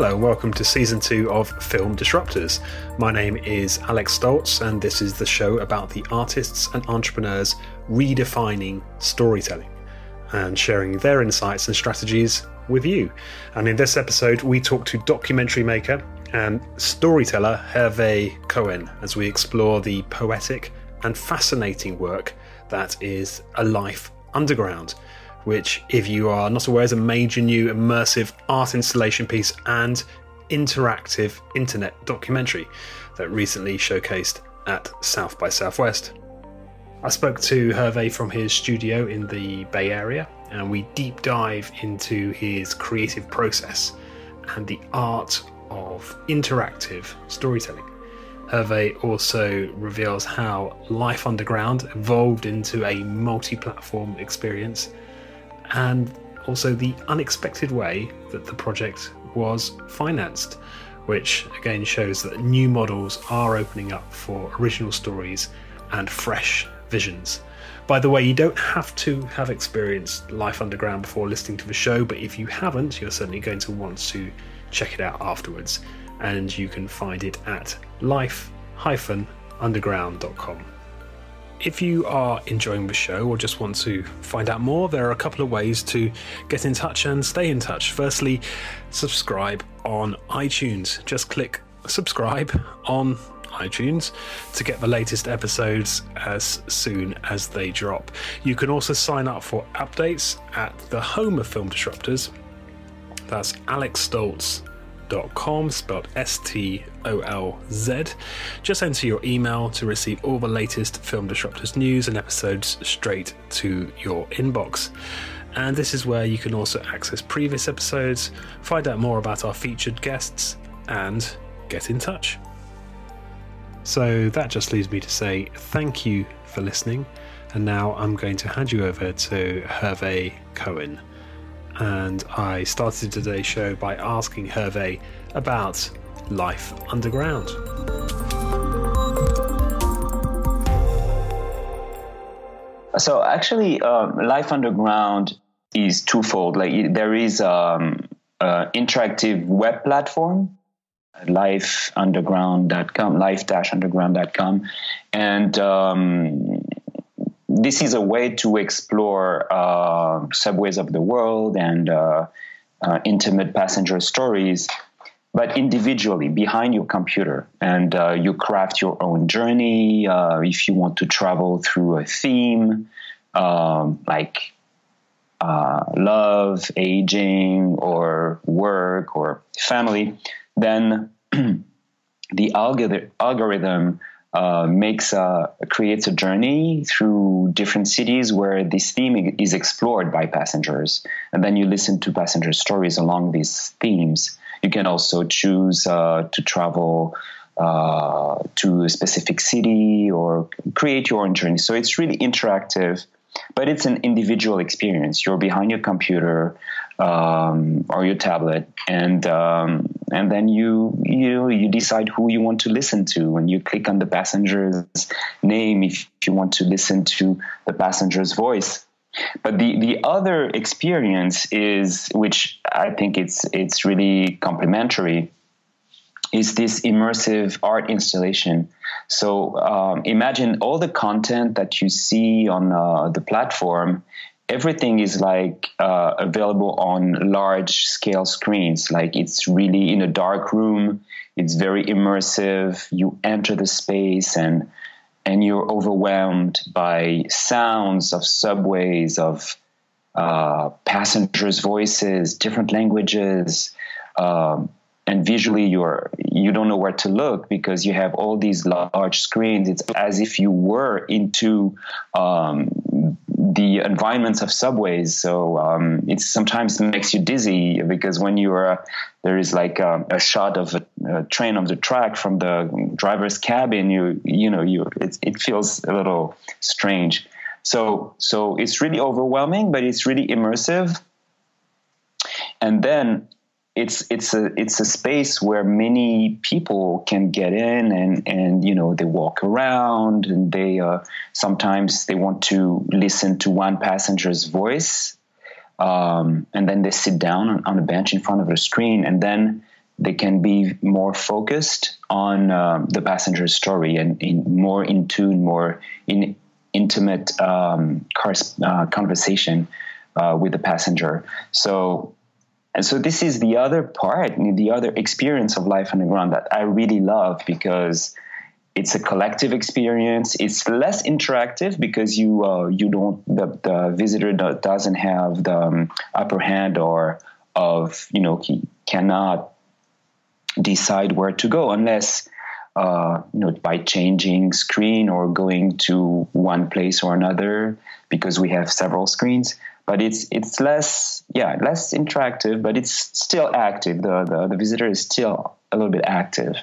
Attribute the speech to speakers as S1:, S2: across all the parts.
S1: Hello, and welcome to season two of Film Disruptors. My name is Alex Stolz, and this is the show about the artists and entrepreneurs redefining storytelling and sharing their insights and strategies with you. And in this episode, we talk to documentary maker and storyteller Hervé Cohen as we explore the poetic and fascinating work that is A Life Underground which, if you are not aware, is a major new immersive art installation piece and interactive internet documentary that recently showcased at South by Southwest. I spoke to Hervé from his studio in the Bay Area and we deep dive into his creative process and the art of interactive storytelling. Hervé also reveals how Life Underground evolved into a multi platform experience and also the unexpected way that the project was financed, which again shows that new models are opening up for original stories and fresh visions. By the way, you don't have to have experienced Life Underground before listening to the show, but if you haven't, you're certainly going to want to check it out afterwards. And you can find it at life-underground.com. If you are enjoying the show or just want to find out more, there are a couple of ways to get in touch and stay in touch. Firstly, subscribe on iTunes. Just click subscribe on iTunes to get the latest episodes as soon as they drop. You can also sign up for updates at the home of Film Disruptors. That's Alex Stolz stolz.com, spelled S T O L Z. Just enter your email to receive all the latest Film Disruptors news and episodes straight to your inbox. And this is where you can also access previous episodes, find out more about our featured guests, and get in touch. So that just leaves me to say thank you for listening. And now I'm going to hand you over to Hervé Cohen and I started today's show by asking Hervé about life underground.
S2: So actually, um, life underground is twofold. Like there is um, an interactive web platform, lifeunderground.com, life-underground.com, and um, this is a way to explore uh, subways of the world and uh, uh, intimate passenger stories, but individually behind your computer. And uh, you craft your own journey. Uh, if you want to travel through a theme, um, like uh, love, aging, or work, or family, then the algorithm uh, makes a creates a journey through different cities where this theme is explored by passengers, and then you listen to passenger stories along these themes. You can also choose uh, to travel uh, to a specific city or create your own journey. So it's really interactive, but it's an individual experience. You're behind your computer um, or your tablet, and um, and then you you you decide who you want to listen to, and you click on the passenger's name if you want to listen to the passenger's voice. But the the other experience is, which I think it's it's really complementary, is this immersive art installation. So um, imagine all the content that you see on uh, the platform everything is like uh, available on large scale screens. Like it's really in a dark room. It's very immersive. You enter the space and and you're overwhelmed by sounds of subways of uh, passengers voices different languages um, and visually you're you don't know where to look because you have all these large screens. It's as if you were into um, the environments of subways. So um, it sometimes makes you dizzy because when you are there is like a, a shot of a, a, train on the track from the driver's cabin. You you know you it, it feels a little strange. So so it's really overwhelming, but it's really immersive. And then it's it's a it's a space where many people can get in and and you know they walk around and they uh, sometimes they want to listen to one passenger's voice um, and then they sit down on, on a bench in front of a screen and then they can be more focused on um, the passenger's story and in more in tune, more in intimate um, uh, conversation uh, with the passenger. So, and so this is the other part, the other experience of life underground that I really love because it's a collective experience. It's less interactive because you uh, you don't the, the visitor doesn't have the um, upper hand or of you know he cannot decide where to go unless uh, you know by changing screen or going to one place or another because we have several screens but it's it's less yeah less interactive but it's still active. The the, the visitor is still a little bit active.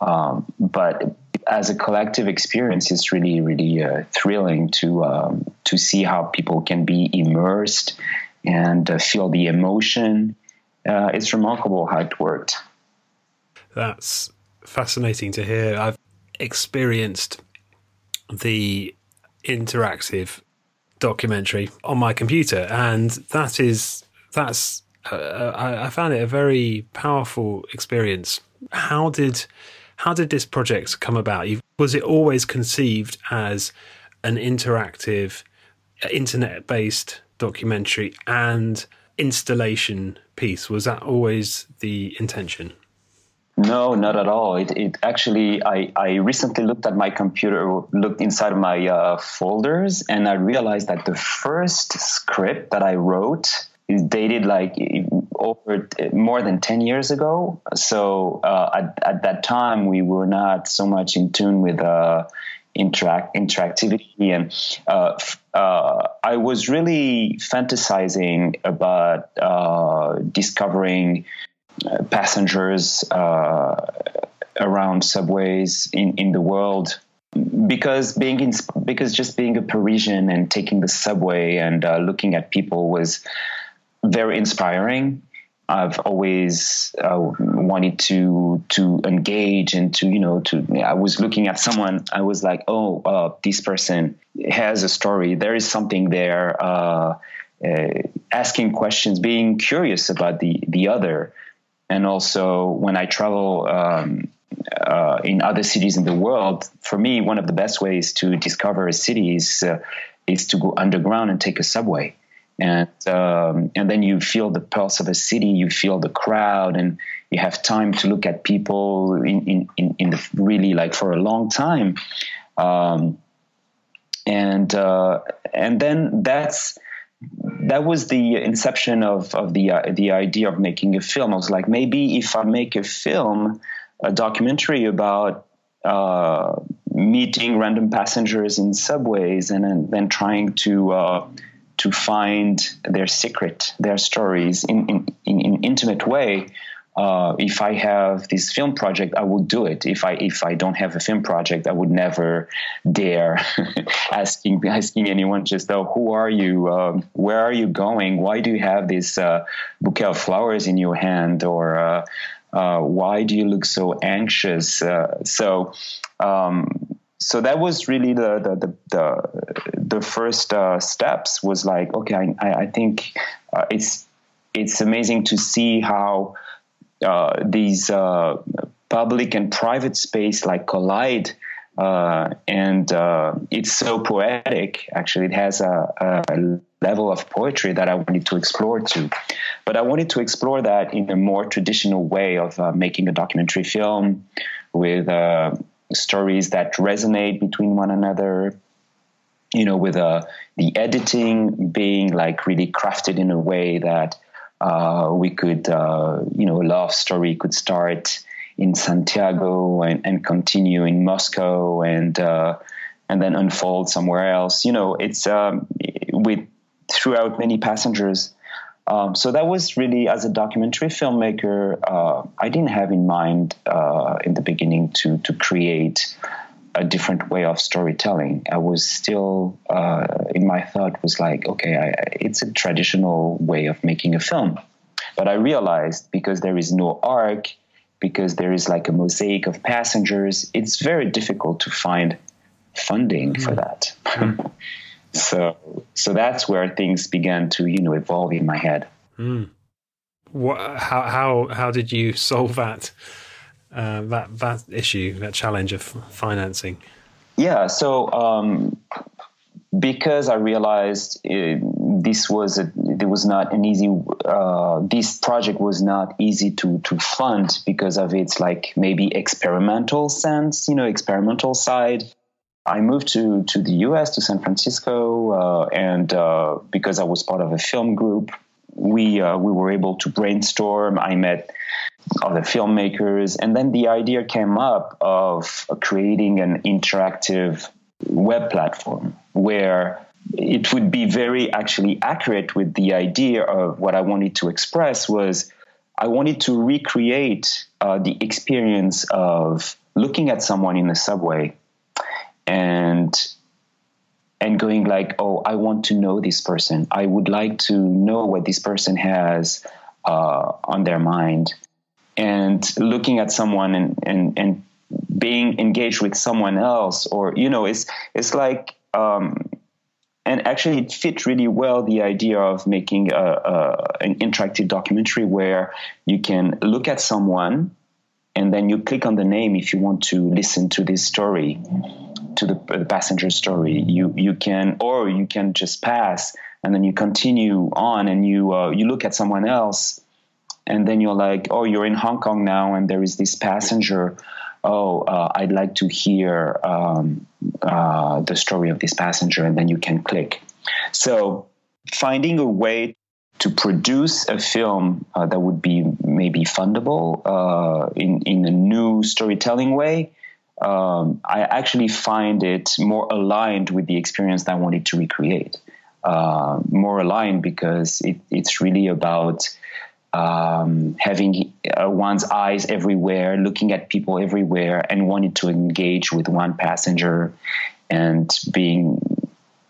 S2: Um, but as a collective experience it's really really uh, thrilling to um, to see how people can be immersed and uh, feel the emotion. Uh, it's remarkable how it worked.
S1: That's fascinating to hear. I've experienced the interactive documentary on my computer, and that is that's uh, I, I found it a very powerful experience. How did how did this project come about? Was it always conceived as an interactive, internet based documentary and installation piece? Was that always the intention?
S2: No, not at all. It, it actually, I, I recently looked at my computer, looked inside of my uh, folders, and I realized that the first script that I wrote is dated like over more than 10 years ago. So uh, at, at that time, we were not so much in tune with uh, interact interactivity and uh, uh, I was really fantasizing about uh, discovering passengers uh, around subways in, in the world. Because being in, because just being a Parisian and taking the subway and uh, looking at people was very inspiring. I've always uh, wanted to to engage and to you know to I was looking at someone I was like oh uh, this person has a story. There is something there uh, uh asking questions being curious about the the other and also when I travel um, uh, in other cities in the world, for me, one of the best ways to discover a city is uh, is to go underground and take a subway, and um, and then you feel the pulse of a city, you feel the crowd, and you have time to look at people in in in, in the really like for a long time, um, and uh, and then that's that was the inception of, of the uh, the idea of making a film. I was like, maybe if I make a film, a documentary about uh, meeting random passengers in subways and, then trying to uh, to find their secret, their stories in in, in, in intimate way, uh, if I have this film project, I would do it. If I if I don't have a film project, I would never dare asking asking anyone just oh who are you, um, where are you going, why do you have this uh, bouquet of flowers in your hand, or uh, uh why do you look so anxious? Uh, so. Um, so that was really the the the, the, the first uh, steps was like okay I, I think it's it's amazing to see how these uh, public and private space like collide. Uh, and uh, it's so poetic. Actually, it has a, a, level of poetry that I wanted to explore too. But I wanted to explore that in a more traditional way of uh, making a documentary film with uh, stories that resonate between one another. You know, with the editing being like really crafted in a way that uh, we could, uh, you know, a love story could start in Santiago and, and continue in Moscow and uh, and then unfold somewhere else. You know, it's um, with throughout many passengers. Um, so that was really, as a documentary filmmaker, uh, I didn't have in mind uh, in the beginning to to create a different way of storytelling. I was still uh, in my thought was like, okay, I, it's a traditional way of making a film, but I realized because there is no arc, because there is like a mosaic of passengers, it's very difficult to find funding mm-hmm. for that. Mm-hmm. so, so that's where things began to you know evolve in my head.
S1: Mm. what, how how how did you solve that uh, that that issue, that challenge of financing?
S2: Yeah, so um, because I realized it, this was a, it was not an easy uh, this project was not easy to to fund because of its like maybe experimental sense, you know, experimental side. I moved to to the U.S. to San Francisco, uh, and uh, because I was part of a film group, we uh, we were able to brainstorm. I met other filmmakers, and then the idea came up of creating an interactive web platform where it would be very actually accurate with the idea of what I wanted to express was I wanted to recreate uh, the experience of looking at someone in the subway and and going like oh I want to know this person. I would like to know what this person has uh, on their mind. And looking at someone and and and being engaged with someone else or you know it's it's like um, and actually it fit really well the idea of making a, a, an interactive documentary where you can look at someone and then you click on the name if you want to listen to this story to the, the passenger story you you can or you can just pass and then you continue on and you uh, you look at someone else and then you're like oh you're in hong kong now and there is this passenger oh, uh, I'd like to hear um, uh, the story of this passenger, and then you can click. So finding a way to produce a film uh, that would be maybe fundable uh, in, in a new storytelling way, um, I actually find it more aligned with the experience that I wanted to recreate. Uh, more aligned because it, it's really about um, having uh, one's eyes everywhere, looking at people everywhere, and wanting to engage with one passenger and being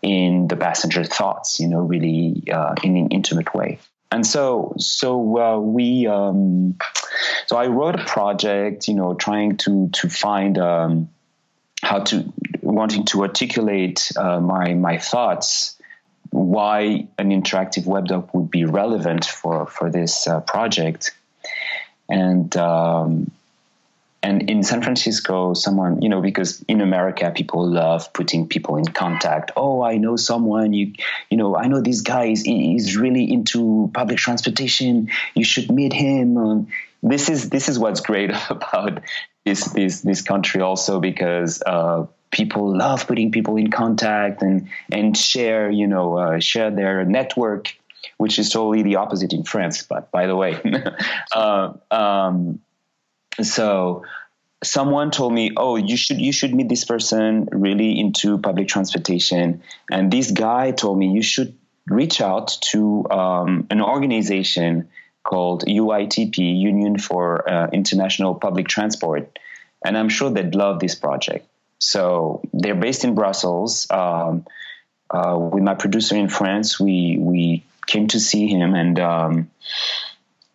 S2: in the passenger's thoughts, you know, really uh, in an intimate way. And so, so uh, we, um, so I wrote a project, you know, trying to to find um, how to wanting to articulate uh, my my thoughts why an interactive web doc would be relevant for for this uh, project, and um, and in San Francisco, someone you know because in America people love putting people in contact. Oh, I know someone. You you know I know this guy is really into public transportation. You should meet him. Um, this is this is what's great about this this this country also because. Uh, people love putting people in contact and and share you know uh, share their network which is totally the opposite in france but by the way uh, um, so someone told me oh you should you should meet this person really into public transportation and this guy told me you should reach out to um, an organization called uitp union for uh, international public transport and i'm sure they'd love this project so they're based in Brussels. Um, uh, with my producer in France, we we came to see him, and um,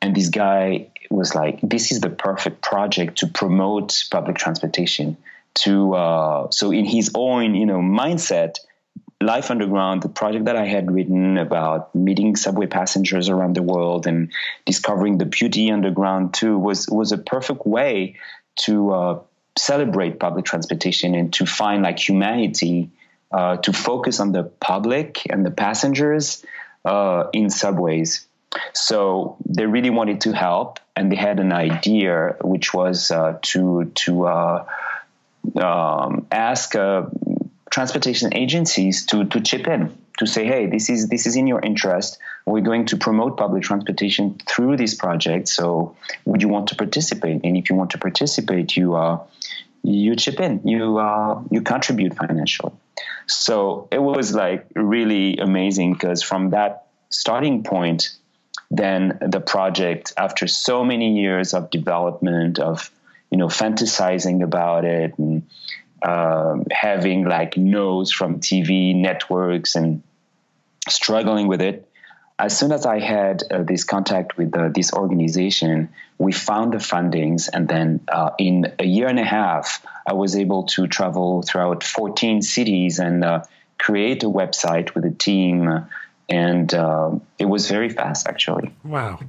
S2: and this guy was like, "This is the perfect project to promote public transportation." To uh, so in his own you know mindset, Life Underground, the project that I had written about meeting subway passengers around the world and discovering the beauty underground too, was was a perfect way to uh, celebrate public transportation and to find like humanity uh, to focus on the public and the passengers uh, in subways. So they really wanted to help, and they had an idea, which was uh, to to uh, um, ask uh, transportation agencies to to chip in to say, hey, this is this is in your interest. We're going to promote public transportation through this project. So, would you want to participate? And if you want to participate, you uh, you chip in, you uh, you contribute financially. So it was like really amazing because from that starting point, then the project, after so many years of development, of you know fantasizing about it and um, having like no's from TV networks and struggling with it. As soon as I had uh, this contact with uh, this organization, we found the fundings, and then uh, in a year and a half, I was able to travel throughout 14 cities and uh, create a website with a team and uh, it was very fast actually.
S1: Wow,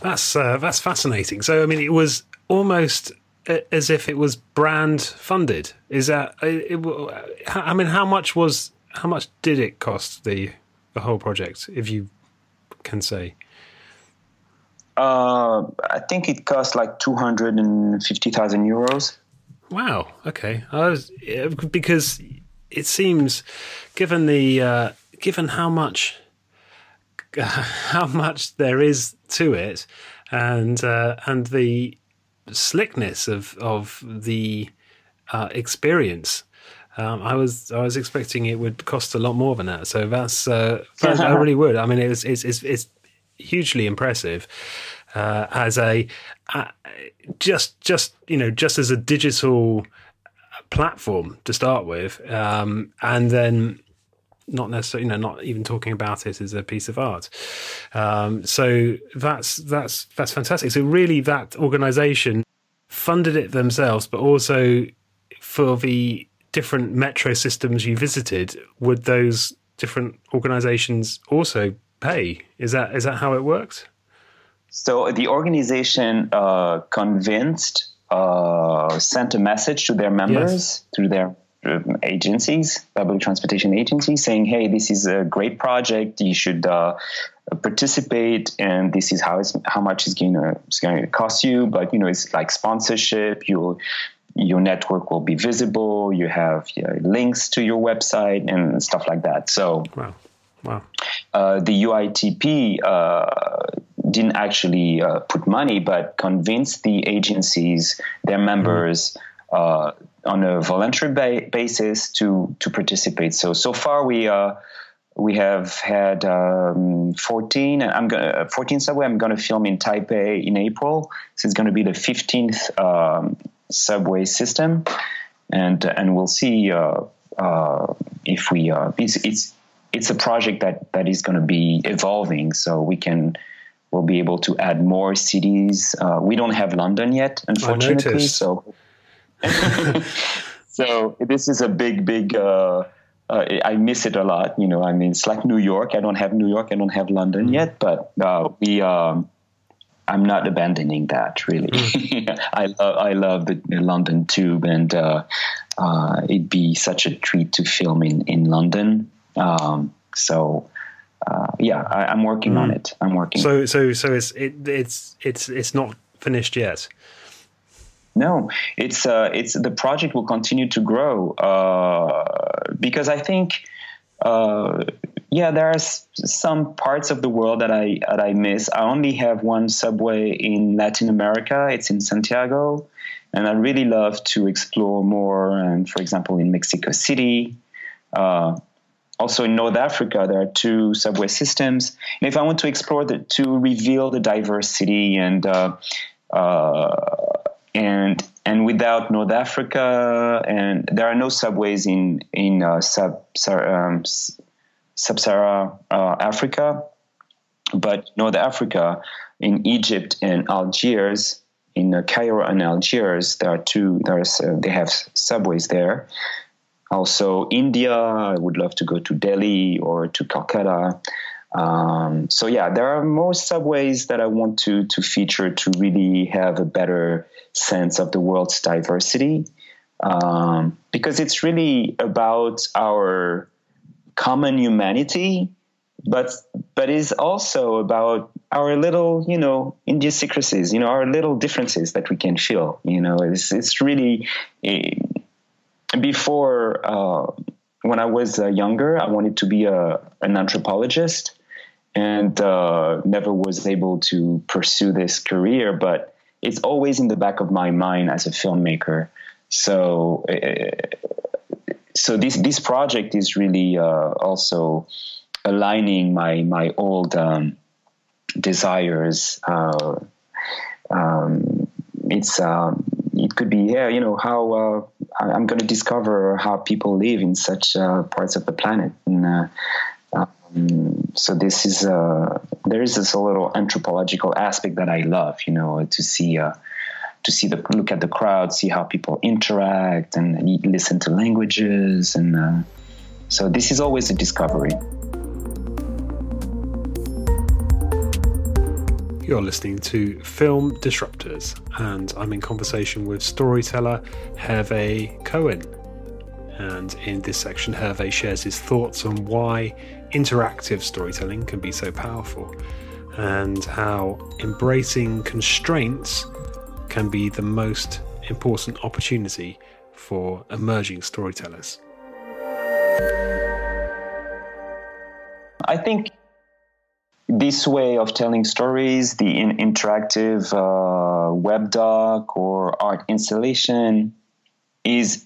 S1: that's uh, that's fascinating. So I mean, it was almost as if it was brand funded. Is that? Uh, it, I mean, how much was? How much did it cost the the whole project? If you can say.
S2: Uh, I think it cost like two hundred and fifty thousand euros.
S1: Wow. Okay. I was because it seems, given the uh, given how much how much there is to it, and uh, and the slickness of of the uh, experience. Um, I was I was expecting it would cost a lot more than that. So that's, uh, I really would. I mean, it was, it's, it's it's hugely impressive uh, as a uh, just just you know just as a digital platform to start with, um, and then not necessarily, you know, not even talking about it as a piece of art. Um, so that's that's that's fantastic. So really, that organisation funded it themselves, but also for the different metro systems you visited, would those different organisations also pay? Is that is that how it works?
S2: So the organization uh, convinced, uh, sent a message to their members yes. through their agencies, public transportation agencies, saying, "Hey, this is a great project. You should uh, participate, and this is how it's how much it's going to it's going to cost you. But you know, it's like sponsorship. You your network will be visible. You have you know, links to your website and stuff like that. So,
S1: wow, wow.
S2: Uh, the UITP uh, didn't actually uh, put money, but convinced the agencies, their members. Mm-hmm uh, on a voluntary ba- basis to to participate. So so far we uh, we have had um, 14 I'm gonna 14 subway I'm going to film in Taipei in April. So it's going to be the 15th um, subway system, and and we'll see uh, uh, if we uh, it's it's it's a project that that is going to be evolving. So we can we'll be able to add more cities. Uh, we don't have London yet, unfortunately. So so this is a big, big. Uh, uh, I miss it a lot. You know, I mean, it's like New York. I don't have New York. I don't have London mm. yet, but uh, we. Um, I'm not abandoning that really. Mm. I love I love the, the London Tube, and uh, uh, it'd be such a treat to film in in London. Um, so uh, yeah, I, am working mm. on it. I'm working.
S1: So so so it's it, it's it's it's not finished yet.
S2: No, it's uh, it's the project will continue to grow uh, because I think, uh, yeah, there are some parts of the world that I that I miss. I only have one subway in Latin America. It's in Santiago, and I really love to explore more. And for example, in Mexico City. Uh, also in North Africa, there are two subway systems. And if I want to explore the, to reveal the diversity and uh, uh, and and without North Africa, and there are no subways in in uh, sub um, sub-Saharan uh, Africa, but North Africa, in Egypt and Algiers, in uh, Cairo and Algiers, there are two. There's uh, they have subways there. Also, India. I would love to go to Delhi or to Calcutta. Um, so yeah, there are more subways that I want to to feature to really have a better sense of the world's diversity, um, because it's really about our common humanity, but but is also about our little you know idiosyncrasies, you know, our little differences that we can feel. You know, it's it's really eh, before. Uh, when I was uh, younger, I wanted to be a, an anthropologist and uh, never was able to pursue this career. But it's always in the back of my mind as a filmmaker. So, uh, so this this project is really uh, also aligning my my old um, desires. Uh, um, it's um, it could be yeah, you know how uh, I'm going to discover how people live in such uh, parts of the planet and so this is uh, there is this little anthropological aspect that I love, you know, to see uh, to see the look at the crowd, see how people interact, and listen to languages, and uh, so this is always a discovery.
S1: You're listening to Film Disruptors, and I'm in conversation with storyteller Hervé Cohen. And in this section, Hervé shares his thoughts on why interactive storytelling can be so powerful and how embracing constraints can be the most important opportunity for emerging storytellers.
S2: I think this way of telling stories, the in- interactive uh, web doc or art installation, is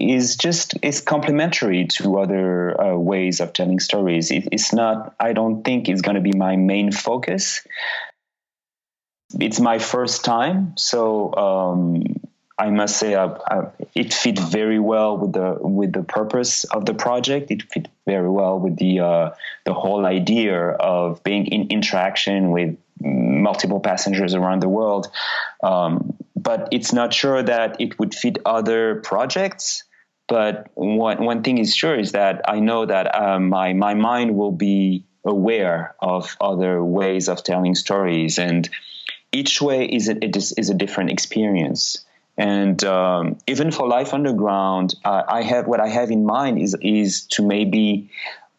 S2: is just is complementary to other uh, ways of telling stories. It, it's not. I don't think it's going to be my main focus. It's my first time, so um, I must say uh, uh, it fit very well with the with the purpose of the project. It fit very well with the uh, the whole idea of being in interaction with multiple passengers around the world. Um, but it's not sure that it would fit other projects. But one one thing is sure is that I know that um, my my mind will be aware of other ways of telling stories, and each way is a, is a different experience. And um, even for Life Underground, uh, I have what I have in mind is is to maybe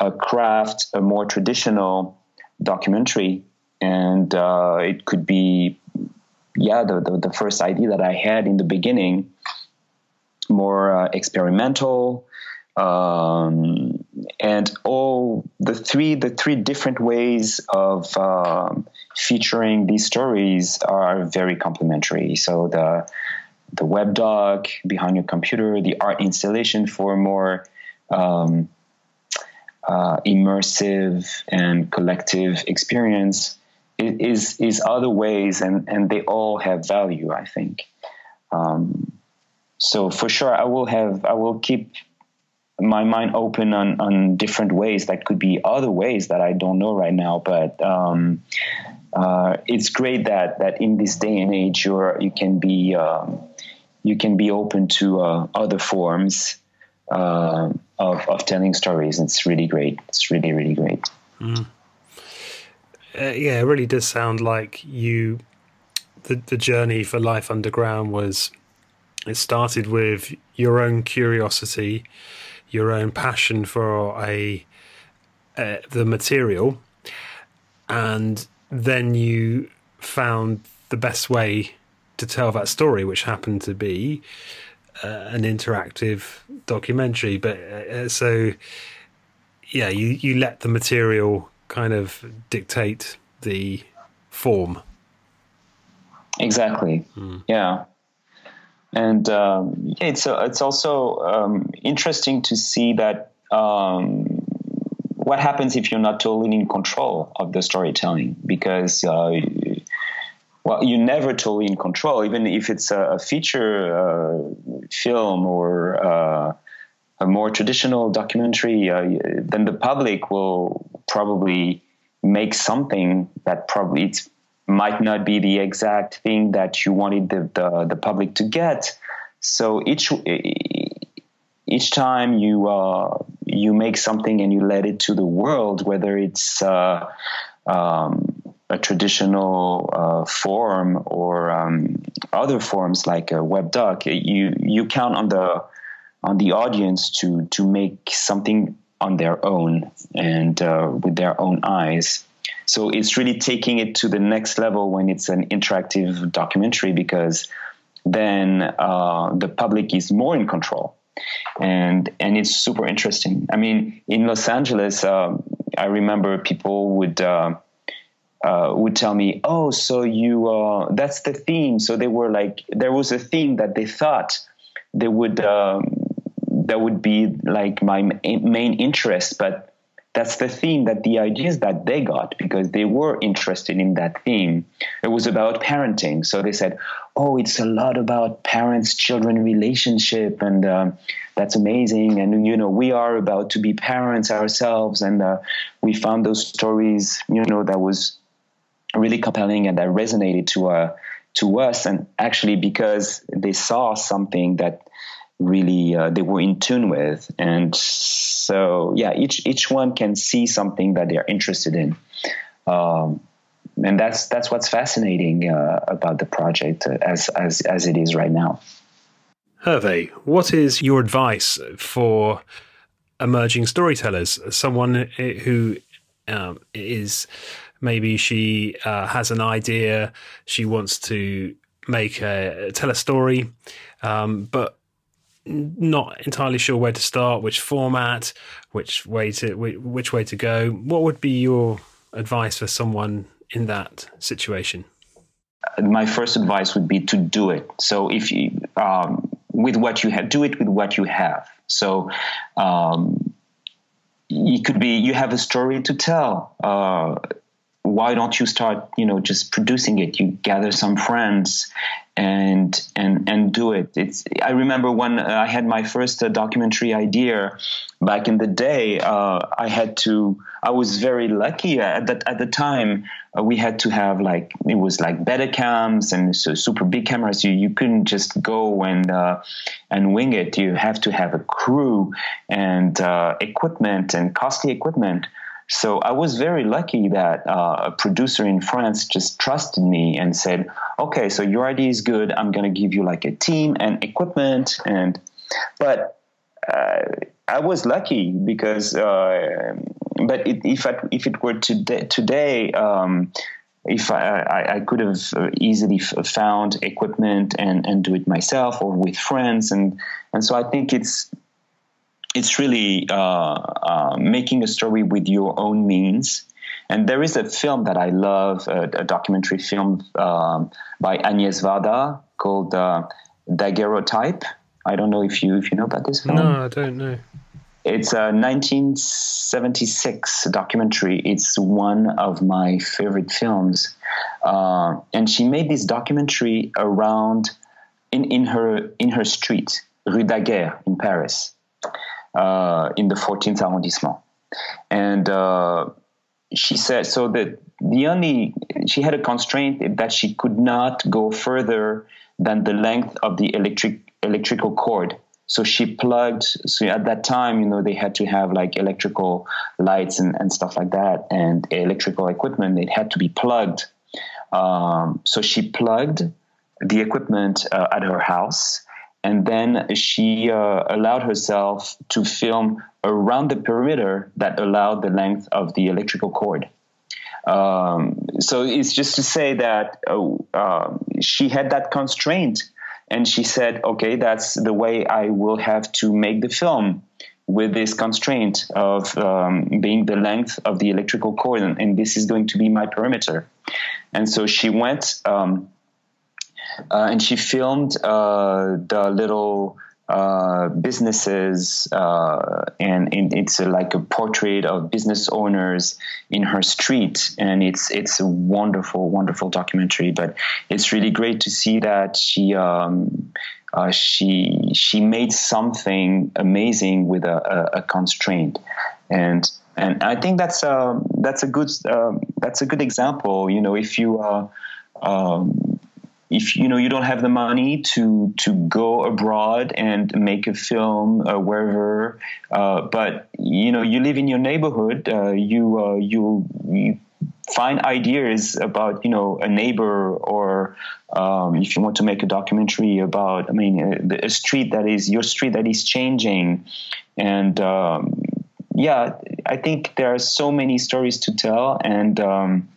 S2: uh, craft a more traditional documentary, and uh, it could be, yeah, the, the, the first idea that I had in the beginning, more uh, experimental, um, and all the three the three different ways of um, featuring these stories are very complementary. So the the web doc behind your computer, the art installation for more um, uh, immersive and collective experience is is other ways, and and they all have value. I think. Um, so for sure, I will have I will keep my mind open on on different ways that could be other ways that I don't know right now, but. Um, uh, it's great that that in this day and age you're you can be um, you can be open to uh, other forms uh, of, of telling stories. It's really great. It's really, really great. Mm.
S1: Uh, yeah, it really does sound like you. The the journey for Life Underground was. It started with your own curiosity, your own passion for a uh, the material, and then you found the best way to tell that story, which happened to be uh, an interactive documentary. But uh, so, yeah, you, you let the material kind of dictate the form.
S2: Exactly. Mm. Yeah. And um, it's uh, it's also um, interesting to see that um, what happens if you're not totally in control of the storytelling because uh, well, you're never totally in control, even if it's a, a feature uh, film or uh, a more traditional documentary. Uh, then the public will probably make something that probably it might not be the exact thing that you wanted the, the, the public to get. So each each time you uh, you make something and you let it to the world, whether it's uh, um, a traditional uh, form or um, other forms like a web doc, you you count on the on the audience to to make something on their own and uh, with their own eyes. So it's really taking it to the next level when it's an interactive documentary because then uh, the public is more in control and and it's super interesting. I mean, in Los Angeles, uh, I remember people would uh, uh, would tell me, "Oh, so you uh, that's the theme." So they were like, there was a theme that they thought they would um, that would be like my main interest, but that's the theme that the ideas that they got because they were interested in that theme. It was about parenting, so they said, "Oh, it's a lot about parents-children relationship, and um, that's amazing." And you know, we are about to be parents ourselves, and uh, we found those stories, you know, that was really compelling and that resonated to uh, to us and actually because they saw something that really uh, they were in tune with and so yeah each each one can see something that they're interested in um, and that's that's what's fascinating uh, about the project as as as it is right now.
S1: Hervé, what is your advice for emerging storytellers? Someone who um, is maybe she uh, has an idea, she wants to make a tell a story, um, but not entirely sure where to start, which format, which way to which way to go. What would be your advice for someone in that situation?
S2: My first advice would be to do it. So if you um, with what you have, do it with what you have. So um, it could be you have a story to tell. Uh, why don't you start you know just producing it? You gather some friends and and and do it. It's i remember when i had my first uh, documentary idea back in the day uh, i had to i was very lucky at that at the time uh, we had to have like it was like better Betacams and so super big cameras. You you couldn't just go and uh, and wing it. You have to have a crew and uh, equipment and costly equipment so I was very lucky that uh, a producer in France just trusted me and said, "Okay, so your idea is good. I'm going to give you like a team and equipment." And but uh, I was lucky because, uh, but it, if I, if it were today, today um, if I, I, I, could have easily found equipment and, and do it myself or with friends and and so I think it's it's really uh, uh, making a story with your own means. And there is a film that I love, a, a documentary film um, by Agnes Varda called uh, Daguerreotype. I don't know if you if you know about this film.
S1: No, I don't know.
S2: It's a 1976 documentary. It's one of my favorite films, uh, and she made this documentary around in, in her in her street, Rue Daguerre in Paris in the 14th arrondissement. And uh, she said so that the only she had a constraint that she could not go further than the length of the electric electrical cord. So she plugged. So at that time, you know, they had to have like electrical lights and, and stuff like that, and electrical equipment. It had to be plugged. Um, so she plugged the equipment uh, at her house and then she uh, allowed herself to film around the perimeter that allowed the length of the electrical cord. Um, so it's just to say that uh, uh, she had that constraint, and she said, "Okay, that's the way I will have to make the film." With this constraint of um, being the length of the electrical cord, and, and, this is going to be my perimeter. And so she went um, uh, and she filmed uh, the little uh, businesses, uh, and, and, it's a, like a portrait of business owners in her street, and it's it's a wonderful, wonderful documentary. But it's really great to see that she. Um, uh, she she made something amazing with a, a, a, constraint, and and I think that's a that's a good uh, that's a good example. You know, if you uh, um, if you know you don't have the money to to go abroad and make a film uh, wherever, uh, but you know you live in your neighborhood, uh, you, uh, you, you find ideas about you know a neighbor or um, if you want to make a documentary about I mean a, a, street that is your street that is changing, and um, yeah, I think there are so many stories to tell and. Um,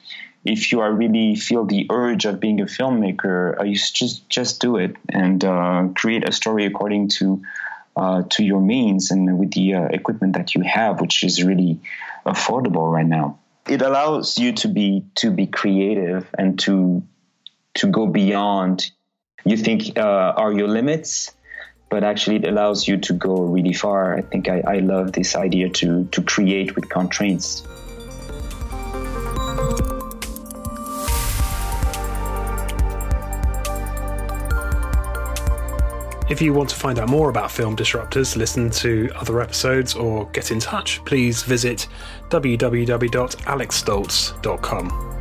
S2: if you are really feel the urge of being a filmmaker, uh, you just just do it and uh, create a story according to uh, to your means and with the uh, equipment that you have, which is really affordable right now. It allows you to be to be creative and to to go beyond. You think uh, are your limits, but actually it allows you to go really far. I think I, I love this idea to to create with constraints.
S1: If you want to find out more about Film Disruptors, listen to other episodes, or get in touch, please visit www.alexstolz.com.